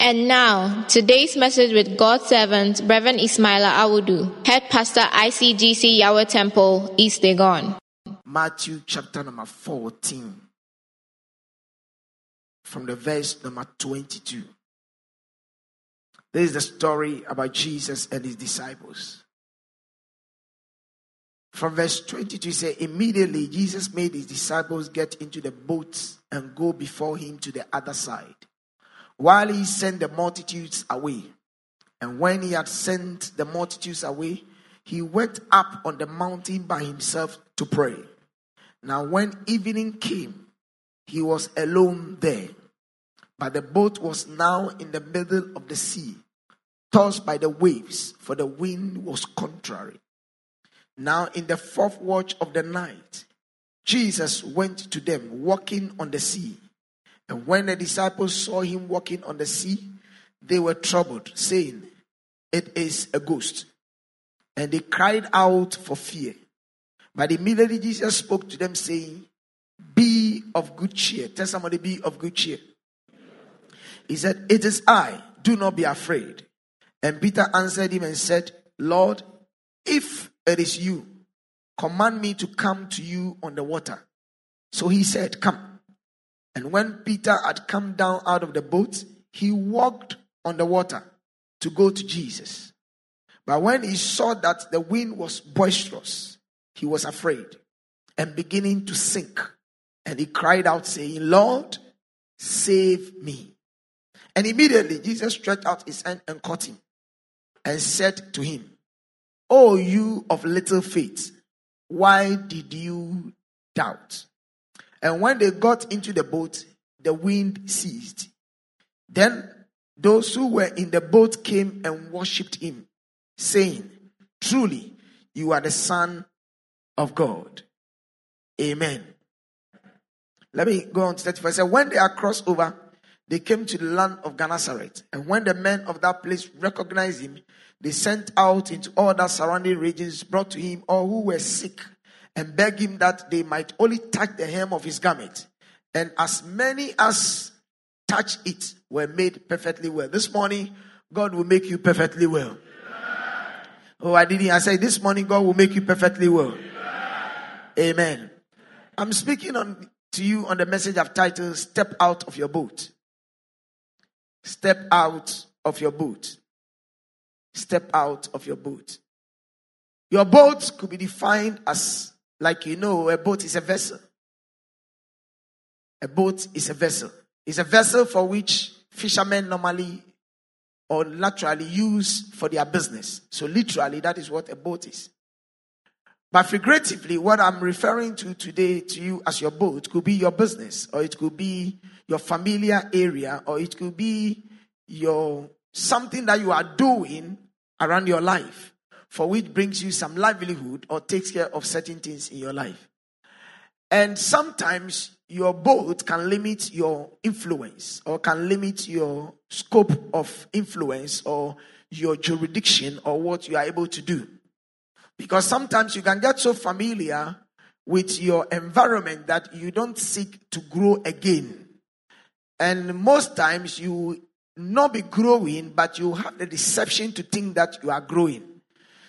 And now, today's message with God's servant, Reverend Ismaila Awudu, Head Pastor ICGC Yahweh Temple, East Legon. Matthew chapter number 14, from the verse number 22. This is the story about Jesus and his disciples. From verse 22, say, Immediately Jesus made his disciples get into the boats and go before him to the other side while he sent the multitudes away. And when he had sent the multitudes away, he went up on the mountain by himself to pray. Now, when evening came, he was alone there. But the boat was now in the middle of the sea, tossed by the waves, for the wind was contrary. Now, in the fourth watch of the night, Jesus went to them walking on the sea. And when the disciples saw him walking on the sea, they were troubled, saying, It is a ghost. And they cried out for fear. But immediately Jesus spoke to them, saying, Be of good cheer. Tell somebody, Be of good cheer. He said, It is I. Do not be afraid. And Peter answered him and said, Lord, if it is you, command me to come to you on the water. So he said, Come. And when Peter had come down out of the boat, he walked on the water to go to Jesus. But when he saw that the wind was boisterous, he was afraid and beginning to sink. And he cried out, saying, Lord, save me. And immediately Jesus stretched out his hand and caught him and said to him, O you of little faith, why did you doubt? And when they got into the boat, the wind ceased. Then those who were in the boat came and worshipped him, saying, Truly, you are the Son of God. Amen. Let me go on to 35. Say, when they are crossed over, they came to the land of Gennesaret. And when the men of that place recognized him, they sent out into all the surrounding regions, brought to him all who were sick and beg him that they might only touch the hem of his garment. And as many as touched it were made perfectly well. This morning, God will make you perfectly well. Oh, I didn't. I said this morning, God will make you perfectly well. Amen. I'm speaking on to you on the message I've titled Step Out of Your Boat. Step out of your boat. Step out of your boat. Your boat could be defined as like you know, a boat is a vessel. A boat is a vessel. It's a vessel for which fishermen normally or naturally use for their business. So, literally, that is what a boat is. But figuratively, what I'm referring to today to you as your boat could be your business, or it could be your familiar area, or it could be your something that you are doing around your life for which brings you some livelihood or takes care of certain things in your life. And sometimes your boat can limit your influence or can limit your scope of influence or your jurisdiction or what you are able to do. Because sometimes you can get so familiar with your environment that you don't seek to grow again. And most times you not be growing, but you have the deception to think that you are growing.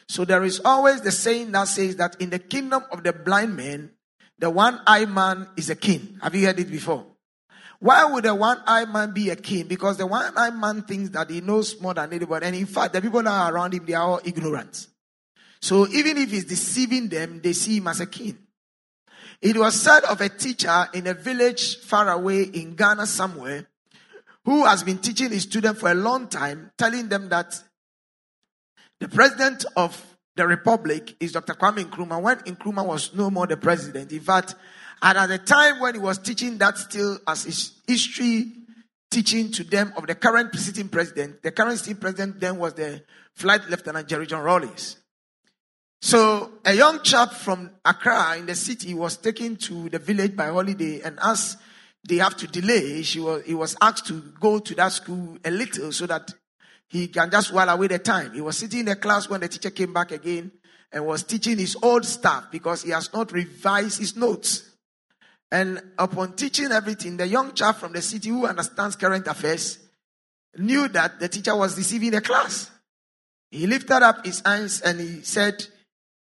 So there is always the saying that says that in the kingdom of the blind man, the one eyed man is a king. Have you heard it before? Why would the one eyed man be a king? Because the one eyed man thinks that he knows more than anybody. And in fact, the people that are around him, they are all ignorant. So even if he's deceiving them, they see him as a king. It was said of a teacher in a village far away in Ghana somewhere who has been teaching his students for a long time, telling them that the president of the republic is Dr. Kwame Nkrumah when Nkrumah was no more the president. In fact, and at the time when he was teaching that still as his history teaching to them of the current sitting president, the current sitting president then was the Flight Lieutenant Jerry John Rawlings. So a young chap from Accra in the city was taken to the village by holiday and as they have to delay, she was, he was asked to go to that school a little so that he can just while away the time. He was sitting in the class when the teacher came back again and was teaching his old stuff because he has not revised his notes. And upon teaching everything, the young chap from the city who understands current affairs knew that the teacher was deceiving the class. He lifted up his hands and he said,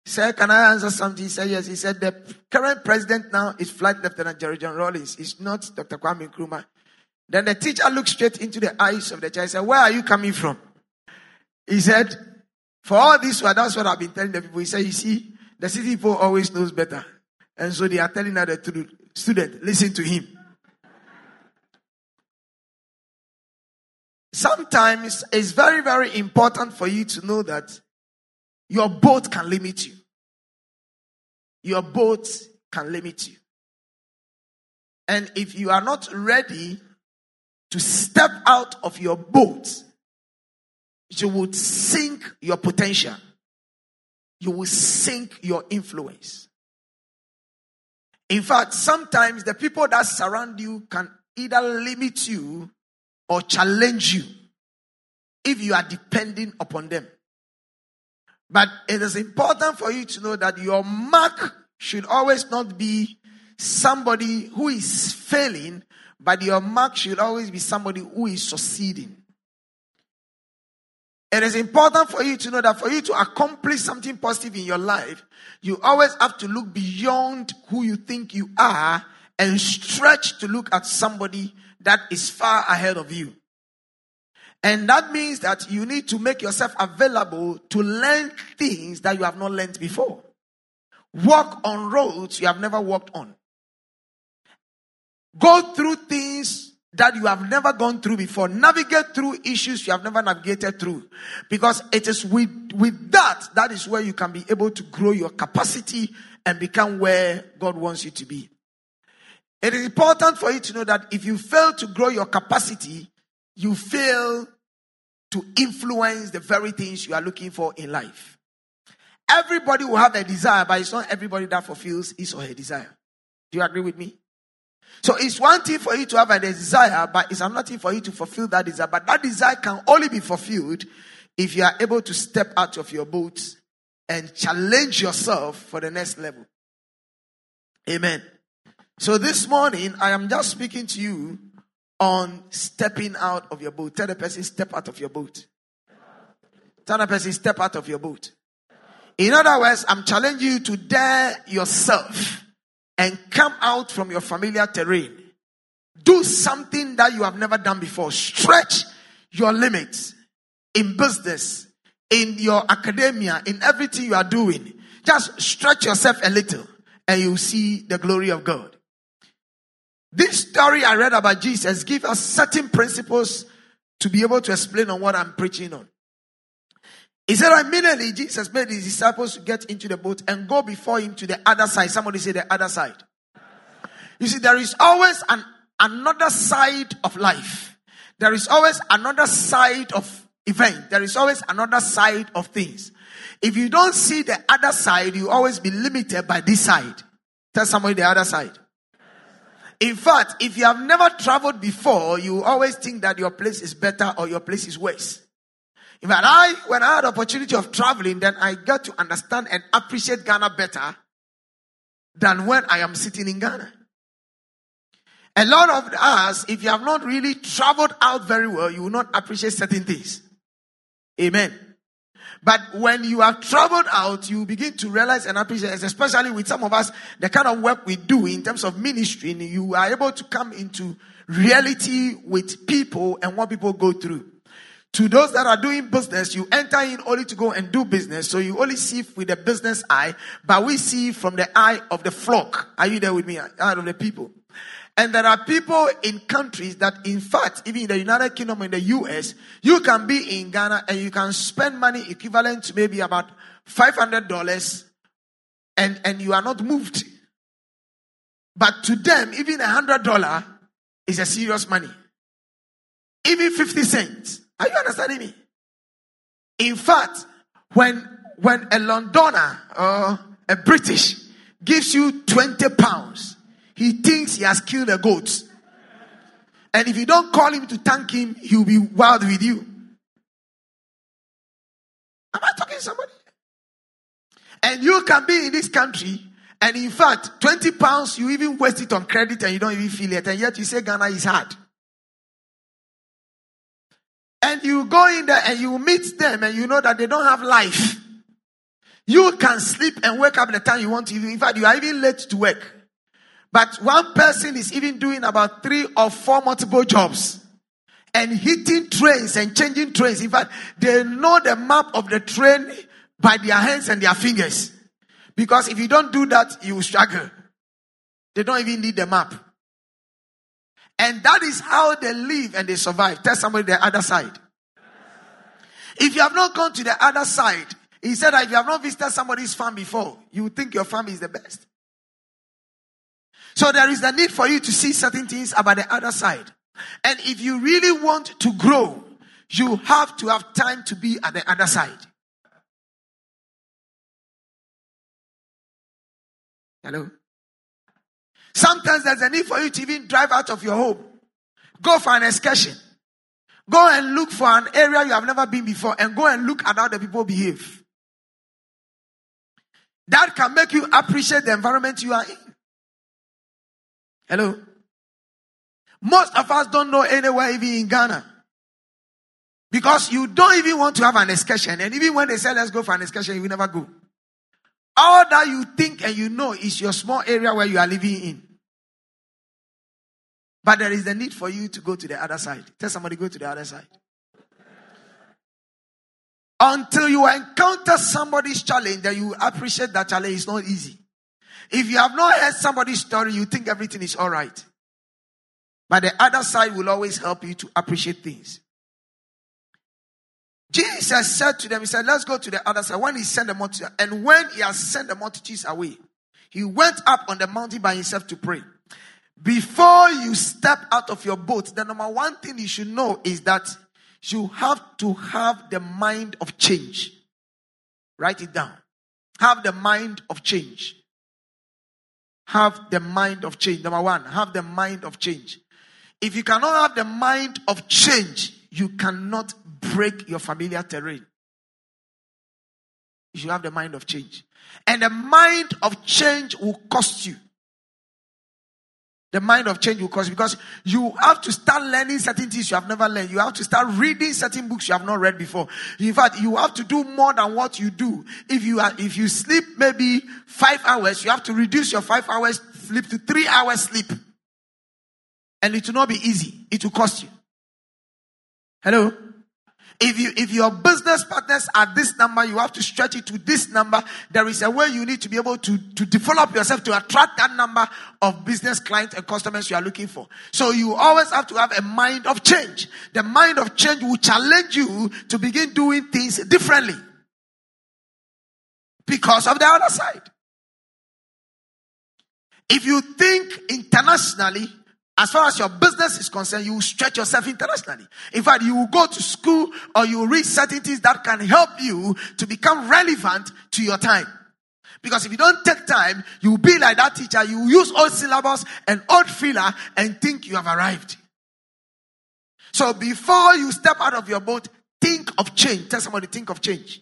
Sir, can I answer something? He said, Yes. He said, The current president now is Flight Lieutenant Jerry John Rawlings. It's not Dr. Kwame Nkrumah. Then the teacher looked straight into the eyes of the child and said, Where are you coming from? He said, For all this, that's what I've been telling the people. He said, You see, the city people always knows better. And so they are telling her the. Student, listen to him. Sometimes it's very, very important for you to know that your boat can limit you. Your boat can limit you. And if you are not ready to step out of your boat, you would sink your potential. You will sink your influence. In fact, sometimes the people that surround you can either limit you or challenge you if you are depending upon them. But it is important for you to know that your mark should always not be somebody who is failing, but your mark should always be somebody who is succeeding. It is important for you to know that for you to accomplish something positive in your life, you always have to look beyond who you think you are and stretch to look at somebody that is far ahead of you. And that means that you need to make yourself available to learn things that you have not learned before. Walk on roads you have never walked on. Go through things that you have never gone through before. Navigate through issues you have never navigated through. Because it is with, with that, that is where you can be able to grow your capacity and become where God wants you to be. It is important for you to know that if you fail to grow your capacity, you fail to influence the very things you are looking for in life. Everybody will have a desire, but it's not everybody that fulfills his or her desire. Do you agree with me? So it's one thing for you to have a desire, but it's another thing for you to fulfill that desire. But that desire can only be fulfilled if you are able to step out of your boat and challenge yourself for the next level. Amen. So this morning, I am just speaking to you on stepping out of your boat. Tell the person, step out of your boat. Tell the person, step out of your boat. In other words, I'm challenging you to dare yourself and come out from your familiar terrain. Do something that you have never done before. Stretch your limits in business, in your academia, in everything you are doing. Just stretch yourself a little and you'll see the glory of God. This story I read about Jesus gives us certain principles to be able to explain on what I'm preaching on. He said immediately Jesus made his disciples get into the boat and go before him to the other side. Somebody say the other side. You see, there is always an another side of life. There is always another side of event. There is always another side of things. If you don't see the other side, you always be limited by this side. Tell somebody the other side. In fact, if you have never traveled before, you always think that your place is better or your place is worse. In fact, I, when I had opportunity of traveling, then I got to understand and appreciate Ghana better than when I am sitting in Ghana. A lot of us, if you have not really traveled out very well, you will not appreciate certain things. Amen. But when you have traveled out, you begin to realize and appreciate, especially with some of us, the kind of work we do in terms of ministry, you are able to come into reality with people and what people go through. To those that are doing business, you enter in only to go and do business. So you only see with the business eye, but we see from the eye of the flock. Are you there with me? Eye of the people. And there are people in countries that, in fact, even in the United Kingdom, in the US, you can be in Ghana and you can spend money equivalent to maybe about $500 and, and you are not moved. But to them, even a $100 is a serious money. Even 50 cents. Are you understanding me? In fact, when, when a Londoner or a British gives you 20 pounds, he thinks he has killed a goat. And if you don't call him to thank him, he'll be wild with you. Am I talking to somebody? And you can be in this country, and in fact, 20 pounds, you even waste it on credit and you don't even feel it, and yet you say Ghana is hard. And you go in there and you meet them, and you know that they don't have life. You can sleep and wake up the time you want to. In fact, you are even late to work. But one person is even doing about three or four multiple jobs and hitting trains and changing trains. In fact, they know the map of the train by their hands and their fingers. Because if you don't do that, you will struggle. They don't even need the map. And that is how they live and they survive. Tell somebody the other side. If you have not gone to the other side, he said that if you have not visited somebody's farm before, you think your farm is the best. So there is the need for you to see certain things about the other side. And if you really want to grow, you have to have time to be at the other side. Hello? Sometimes there's a need for you to even drive out of your home. Go for an excursion. Go and look for an area you have never been before and go and look at how the people behave. That can make you appreciate the environment you are in. Hello? Most of us don't know anywhere even in Ghana. Because you don't even want to have an excursion. And even when they say let's go for an excursion, you will never go. All that you think and you know is your small area where you are living in. But there is the need for you to go to the other side. Tell somebody go to the other side. Until you encounter somebody's challenge that you appreciate that challenge is not easy. If you have not heard somebody's story, you think everything is all right. But the other side will always help you to appreciate things. Jesus said to them, He said, Let's go to the other side. When He sent the multitude, and when He has sent the multitudes away, He went up on the mountain by Himself to pray. Before you step out of your boat, the number one thing you should know is that you have to have the mind of change. Write it down. Have the mind of change have the mind of change. Number one, have the mind of change. If you cannot have the mind of change, you cannot break your familiar terrain. You have the mind of change. And the mind of change will cost you. The mind of change will cost because you have to start learning certain things you have never learned. You have to start reading certain books you have not read before. In fact, you have to do more than what you do. If you are, if you sleep maybe five hours, you have to reduce your five hours sleep to three hours sleep. And it will not be easy. It will cost you. Hello? If you if your business partners are this number, you have to stretch it to this number. There is a way you need to be able to, to develop yourself to attract that number of business clients and customers you are looking for. So you always have to have a mind of change. The mind of change will challenge you to begin doing things differently. Because of the other side. If you think internationally, as far as your business is concerned, you will stretch yourself internationally. In fact, you will go to school or you will read certain things that can help you to become relevant to your time. Because if you don't take time, you will be like that teacher. You use old syllabus and old filler and think you have arrived. So before you step out of your boat, think of change. Tell somebody, think of change.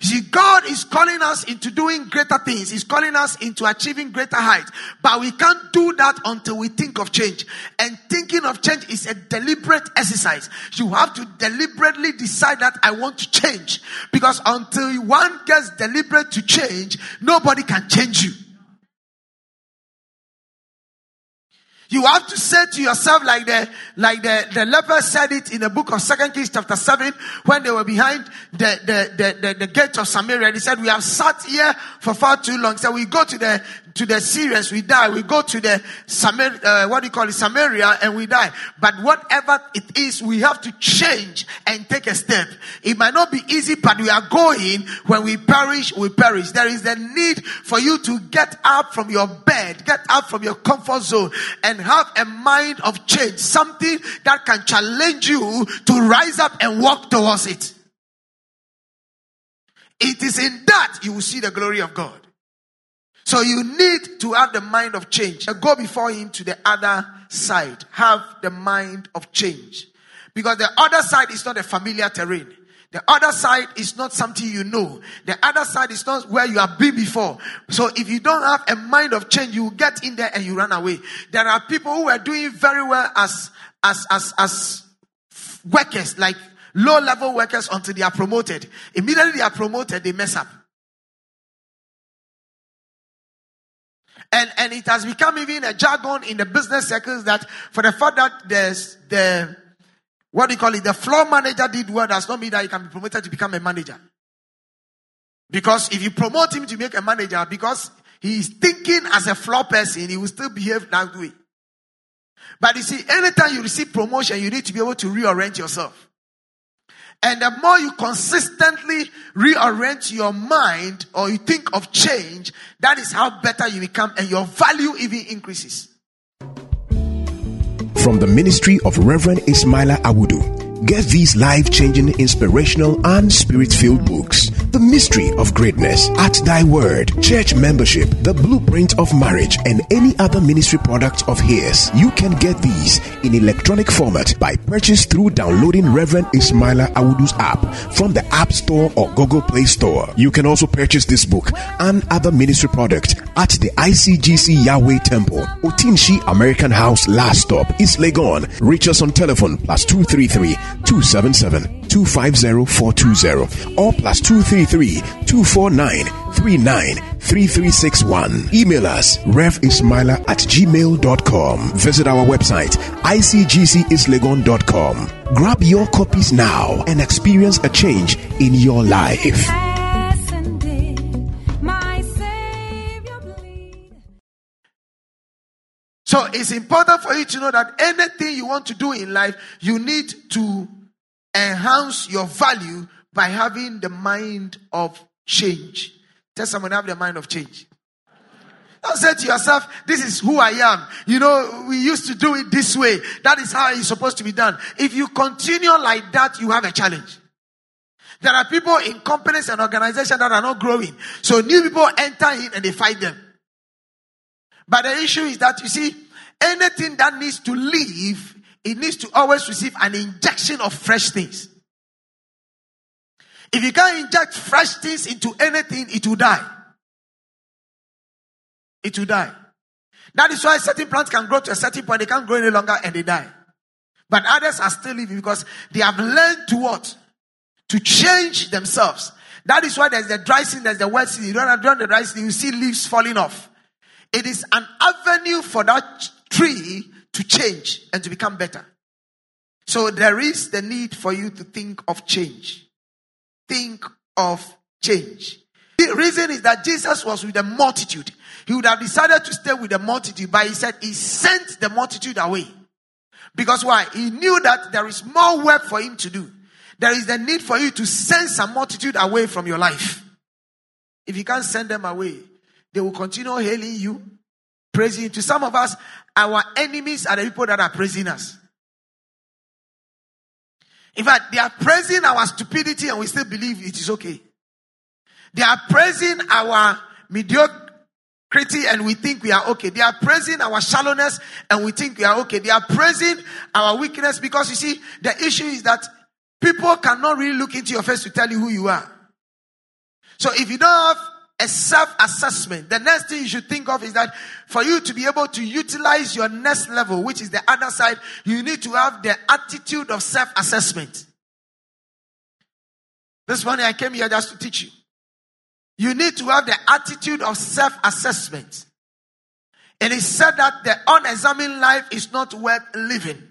See, God is calling us into doing greater things. He's calling us into achieving greater heights. But we can't do that until we think of change. And thinking of change is a deliberate exercise. You have to deliberately decide that I want to change. Because until one gets deliberate to change, nobody can change you. You have to say to yourself, like the like the, the leper said it in the book of Second Kings chapter seven, when they were behind the the, the, the, the gate of Samaria. He said, "We have sat here for far too long." So we go to the to the Syrians, we die. We go to the Samar, uh, what do you call it, Samaria, and we die. But whatever it is, we have to change and take a step. It might not be easy, but we are going. When we perish, we perish. There is a need for you to get up from your bed, get up from your comfort zone, and have a mind of change. Something that can challenge you to rise up and walk towards it. It is in that you will see the glory of God. So you need to have the mind of change. Go before him to the other side. Have the mind of change. Because the other side is not a familiar terrain. The other side is not something you know. The other side is not where you have been before. So if you don't have a mind of change, you get in there and you run away. There are people who are doing very well as, as, as, as workers, like low level workers until they are promoted. Immediately they are promoted, they mess up. And, and it has become even a jargon in the business circles that for the fact that there's the, what do you call it, the floor manager did well does not mean that he can be promoted to become a manager. Because if you promote him to make a manager, because he is thinking as a floor person, he will still behave that way. But you see, anytime you receive promotion, you need to be able to reorient yourself. And the more you consistently reorient your mind or you think of change, that is how better you become and your value even increases. From the ministry of Reverend Ismaila Awudu. Get these life changing, inspirational, and spirit filled books The Mystery of Greatness, At Thy Word, Church Membership, The Blueprint of Marriage, and any other ministry product of his. You can get these in electronic format by purchase through downloading Reverend Ismaila Awudu's app from the App Store or Google Play Store. You can also purchase this book and other ministry product at the ICGC Yahweh Temple, Otinshi American House Last Stop, East Legon. Reach us on telephone plus 233 277 250 420 or plus 233 249 393361. Email us revismaila at gmail.com. Visit our website icgcislegon.com. Grab your copies now and experience a change in your life. So it's important for you to know that anything you want to do in life, you need to enhance your value by having the mind of change. Tell someone have the mind of change. Don't say to yourself, this is who I am. You know, we used to do it this way. That is how it's supposed to be done. If you continue like that, you have a challenge. There are people in companies and organizations that are not growing. So new people enter in and they fight them. But the issue is that you see, anything that needs to leave, it needs to always receive an injection of fresh things. If you can't inject fresh things into anything, it will die. It will die. That is why certain plants can grow to a certain point, they can't grow any longer and they die. But others are still living because they have learned to what? To change themselves. That is why there's the dry season, there's the wet season. You don't have the dry season, you see leaves falling off. It is an avenue for that tree to change and to become better. So there is the need for you to think of change. Think of change. The reason is that Jesus was with the multitude. He would have decided to stay with the multitude, but he said he sent the multitude away. Because why? He knew that there is more work for him to do. There is the need for you to send some multitude away from your life. If you can't send them away, they will continue hailing you, praising. To some of us, our enemies are the people that are praising us. In fact, they are praising our stupidity and we still believe it is okay. They are praising our mediocrity and we think we are okay. They are praising our shallowness and we think we are okay. They are praising our weakness because you see, the issue is that people cannot really look into your face to tell you who you are. So if you don't have a self assessment. The next thing you should think of is that for you to be able to utilize your next level, which is the other side, you need to have the attitude of self assessment. This morning I came here just to teach you. You need to have the attitude of self assessment. It is said that the unexamined life is not worth living.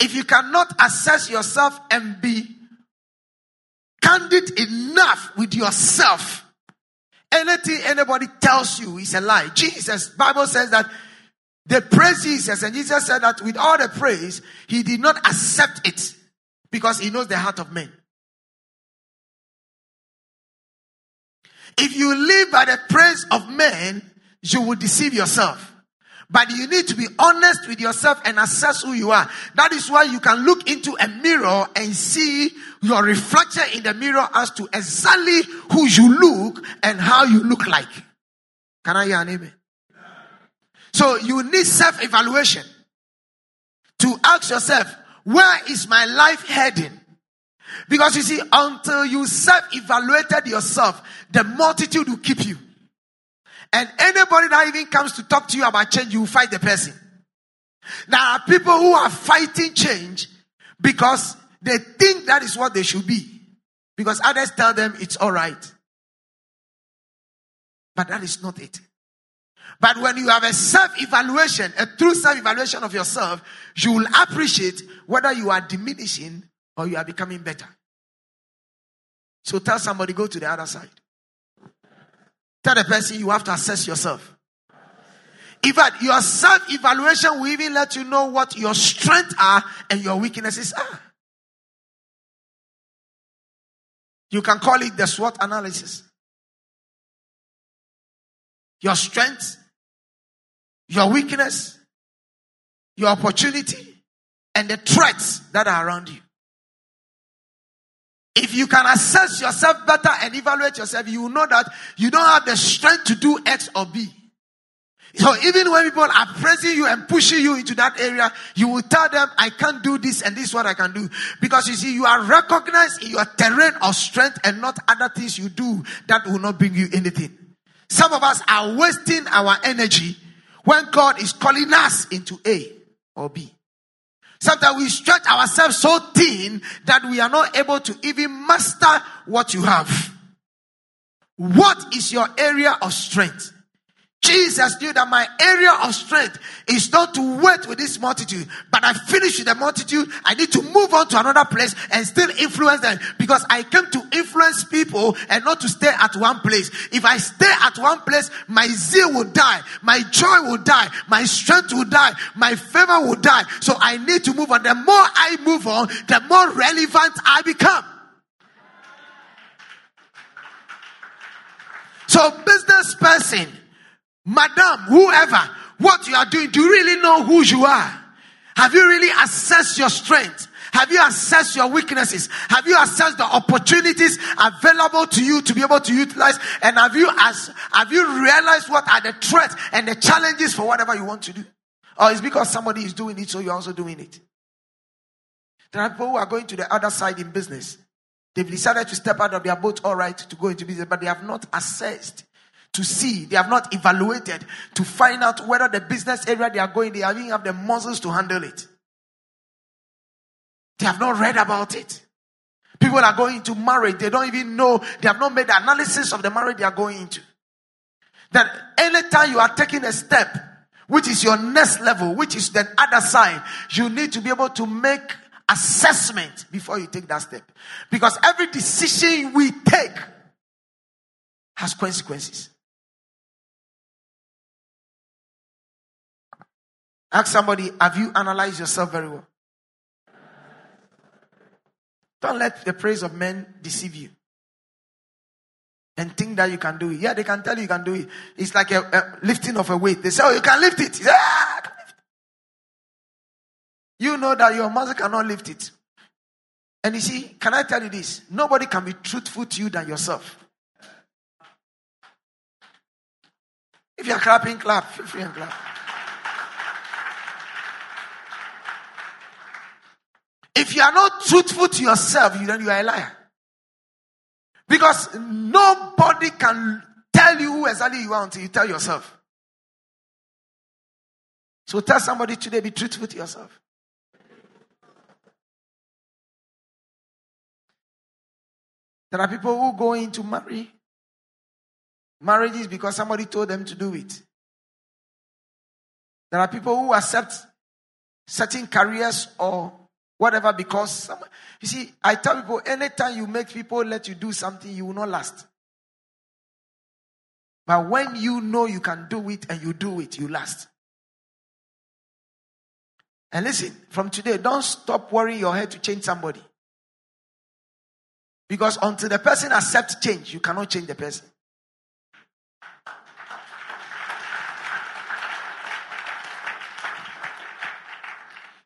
If you cannot assess yourself and be candid enough with yourself, anything anybody tells you is a lie. Jesus, Bible says that they praise Jesus, and Jesus said that with all the praise, he did not accept it because he knows the heart of men. If you live by the praise of men, you will deceive yourself. But you need to be honest with yourself and assess who you are. That is why you can look into a mirror and see your reflection in the mirror as to exactly who you look and how you look like. Can I hear an amen? So you need self evaluation to ask yourself, where is my life heading? Because you see, until you self evaluated yourself, the multitude will keep you. And anybody that even comes to talk to you about change, you will fight the person. There are people who are fighting change because they think that is what they should be. Because others tell them it's alright. But that is not it. But when you have a self evaluation, a true self evaluation of yourself, you will appreciate whether you are diminishing or you are becoming better. So tell somebody, go to the other side. Tell the person you have to assess yourself. In fact, your self evaluation will even let you know what your strengths are and your weaknesses are. You can call it the SWOT analysis. Your strengths, your weakness, your opportunity, and the threats that are around you. If you can assess yourself better and evaluate yourself, you will know that you don't have the strength to do X or B. So even when people are pressing you and pushing you into that area, you will tell them, I can't do this and this is what I can do. Because you see, you are recognized in your terrain of strength and not other things you do that will not bring you anything. Some of us are wasting our energy when God is calling us into A or B. Sometimes we stretch ourselves so thin that we are not able to even master what you have. What is your area of strength? Jesus knew that my area of strength is not to wait with this multitude, but I finish with the multitude. I need to move on to another place and still influence them because I came to influence people and not to stay at one place. If I stay at one place, my zeal will die, my joy will die, my strength will die, my favor will die. So I need to move on. The more I move on, the more relevant I become. So business person, madam, whoever, what you are doing, do you really know who you are? Have you really assessed your strength? Have you assessed your weaknesses? Have you assessed the opportunities available to you to be able to utilize? And have you as have you realized what are the threats and the challenges for whatever you want to do? Or it's because somebody is doing it, so you're also doing it. There are people who are going to the other side in business. They've decided to step out of their boat, all right, to go into business, but they have not assessed to see. They have not evaluated to find out whether the business area they are going, they even have the muscles to handle it. They have not read about it. People are going into marriage. They don't even know. They have not made the analysis of the marriage they are going into. That anytime you are taking a step, which is your next level, which is the other side, you need to be able to make assessment before you take that step. Because every decision we take has consequences. Ask somebody, have you analyzed yourself very well? Don't let the praise of men deceive you. And think that you can do it. Yeah, they can tell you you can do it. It's like a, a lifting of a weight. They say, oh, you can lift it. Yeah, lift it. You know that your muscle cannot lift it. And you see, can I tell you this? Nobody can be truthful to you than yourself. If you're clapping, clap. Feel free and clap. If you are not truthful to yourself, then you are a liar. Because nobody can tell you who exactly you are until you tell yourself. So tell somebody today, be truthful to yourself. There are people who go into marry marriages because somebody told them to do it. There are people who accept certain careers or whatever because some, you see, I tell people anytime you make people let you do something, you will not last. But when you know you can do it and you do it, you last. And listen, from today, don't stop worrying your head to change somebody. Because until the person accepts change, you cannot change the person.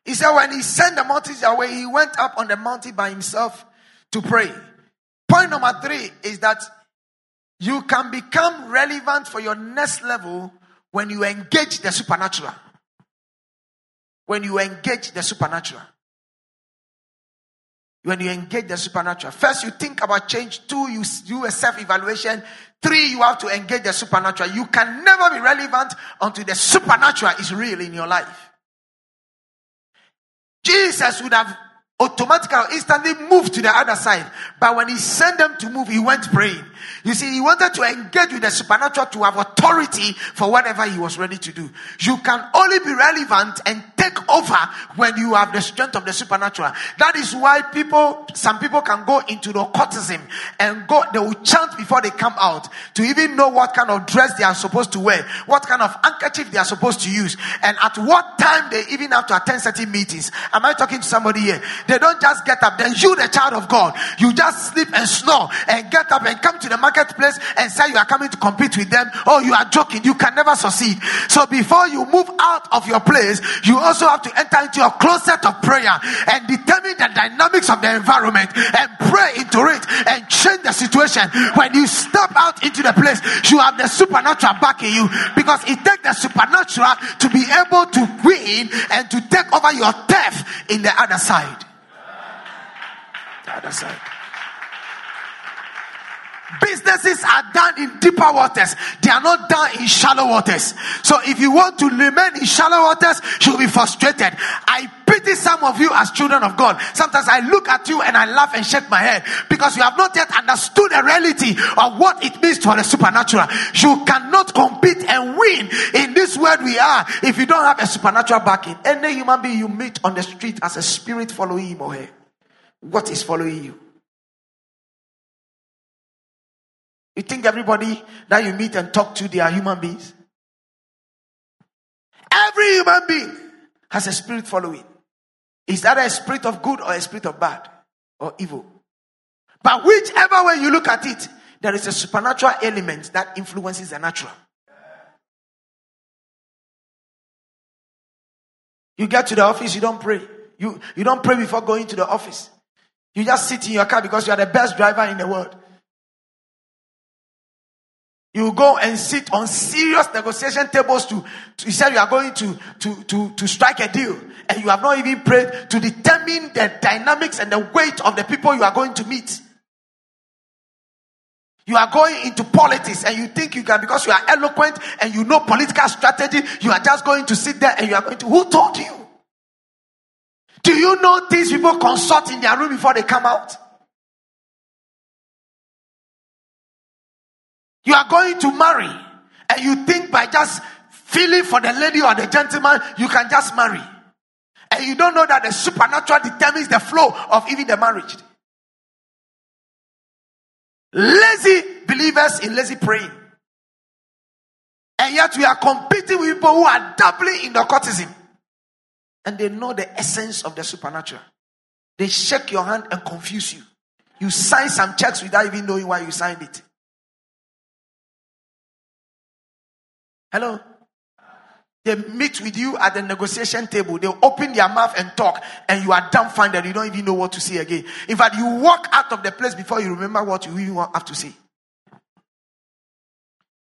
He said, when he sent the mountains away, he went up on the mountain by himself to pray. Point number three is that you can become relevant for your next level when you engage the supernatural. When you engage the supernatural. When you engage the supernatural. First, you think about change. Two, you do a self evaluation. Three, you have to engage the supernatural. You can never be relevant until the supernatural is real in your life. Jesus would have automatically instantly moved to the other side. But when he sent them to move, he went praying. You see, he wanted to engage with the supernatural to have authority for whatever he was ready to do. You can only be relevant and take over when you have the strength of the supernatural. That is why people, some people can go into the occultism and go, they will chant before they come out to even know what kind of dress they are supposed to wear, what kind of handkerchief they are supposed to use, and at what time they even have to attend certain meetings. Am I talking to somebody here? They don't just get up. Then you, the child of God, you just sleep and snore and get up and come to the marketplace and say you are coming to compete with them, oh, you are joking. You can never succeed. So before you move out of your place, you also have to enter into a closet of prayer and determine the dynamics of the environment and pray into it and change the situation. When you step out into the place, you have the supernatural backing you because it takes the supernatural to be able to win and to take over your death in the other side. The other side. Businesses are done in deeper waters. They are not done in shallow waters. So if you want to remain in shallow waters, you'll be frustrated. I pity some of you as children of God. Sometimes I look at you and I laugh and shake my head because you have not yet understood the reality of what it means for the supernatural. You cannot compete and win in this world we are if you don't have a supernatural backing. Any human being you meet on the street as a spirit following him or her, what is following you? You think everybody that you meet and talk to, they are human beings? Every human being has a spirit following. Is that a spirit of good or a spirit of bad or evil? But whichever way you look at it, there is a supernatural element that influences the natural. You get to the office, you don't pray. You, you don't pray before going to the office. You just sit in your car because you are the best driver in the world. You go and sit on serious negotiation tables to, to you said you are going to, to, to, to strike a deal. And you have not even prayed to determine the dynamics and the weight of the people you are going to meet. You are going into politics and you think you can, because you are eloquent and you know political strategy, you are just going to sit there and you are going to, who told you? Do you know these people consult in their room before they come out? You are going to marry, and you think by just feeling for the lady or the gentleman, you can just marry. And you don't know that the supernatural determines the flow of even the marriage. Lazy believers in lazy praying. And yet we are competing with people who are doubling in the occultism. And they know the essence of the supernatural. They shake your hand and confuse you. You sign some checks without even knowing why you signed it. Hello? They meet with you at the negotiation table. They open their mouth and talk, and you are dumbfounded. You don't even know what to say again. In fact, you walk out of the place before you remember what you even have to say.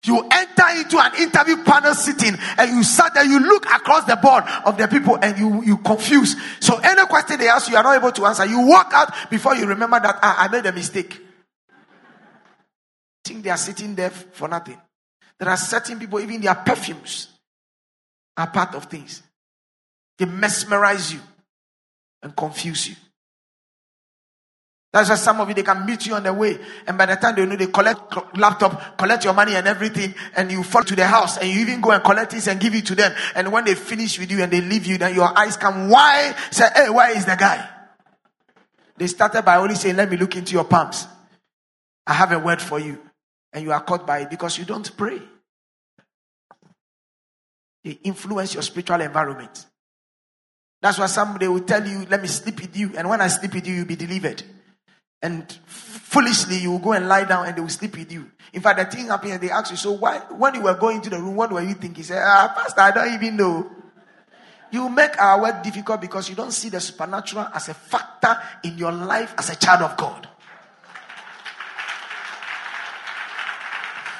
You enter into an interview panel sitting and you sat there, you look across the board of the people and you, you confuse. So any question they ask you, you are not able to answer. You walk out before you remember that ah, I made a mistake. Think they are sitting there for nothing. There are certain people, even their perfumes are part of things. They mesmerize you and confuse you. That's why some of you they can meet you on the way, and by the time they know they collect laptop, collect your money and everything, and you fall to the house, and you even go and collect it and give it to them. And when they finish with you and they leave you, then your eyes come. Why? Say, hey, why is the guy? They started by only saying, "Let me look into your palms. I have a word for you," and you are caught by it because you don't pray. They influence your spiritual environment. That's why somebody will tell you, "Let me sleep with you," and when I sleep with you, you'll be delivered and foolishly you will go and lie down and they will sleep with you. In fact, the thing happened and they asked you, so why, when you were going to the room, what were you thinking? He said, ah, Pastor, I don't even know. You make our work difficult because you don't see the supernatural as a factor in your life as a child of God.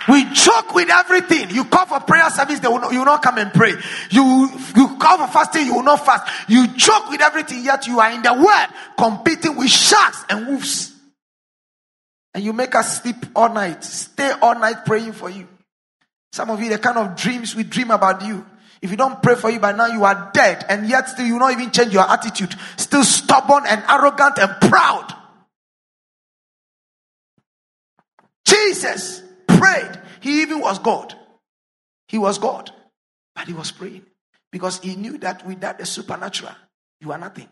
We joke with everything. You call for prayer service, they will not, you will not come and pray. You, you call for fasting, you will not fast. You joke with everything, yet you are in the world competing with sharks and wolves. And you make us sleep all night, stay all night praying for you. Some of you, the kind of dreams we dream about you. If you don't pray for you by now, you are dead. And yet still you not even change your attitude. Still stubborn and arrogant and proud. Jesus prayed. He even was God. He was God. But he was praying. Because he knew that without the supernatural, you are nothing.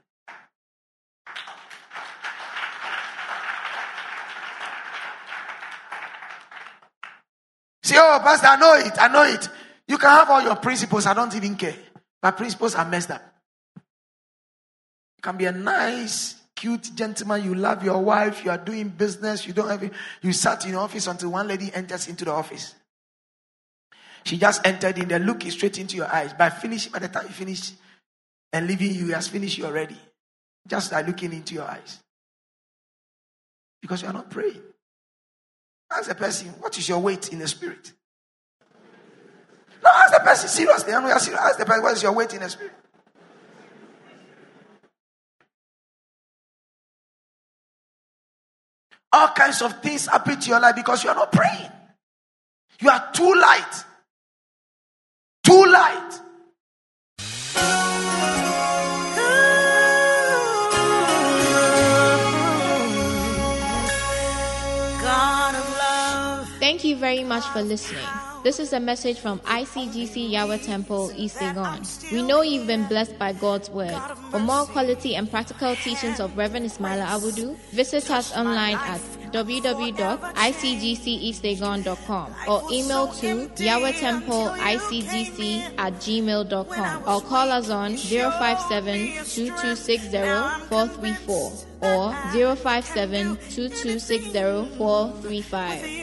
Say, oh, Pastor, I know it. I know it. You can have all your principles. I don't even care. My principles are messed up. You can be a nice, cute gentleman. You love your wife. You are doing business. You don't have. You sat in your office until one lady enters into the office. She just entered in there, looking straight into your eyes. By finishing, by the time you finish and leaving you, has finished you already. Just by looking into your eyes. Because you are not praying. Ask the person, what is your weight in the spirit? No, ask the person seriously. I'm serious. Ask the person, what is your weight in the spirit? All kinds of things happen to your life because you are not praying. You are too light. Too light. Very much for listening. This is a message from ICGC Yahweh Temple, East Legon. We know you've been blessed by God's word. For more quality and practical teachings of Reverend Ismaila Abudu, visit us online at www.icgceastlegon.com or email to yahwehtemple.icgc at gmail.com or call us on 057 2260 434 or 057 2260 435.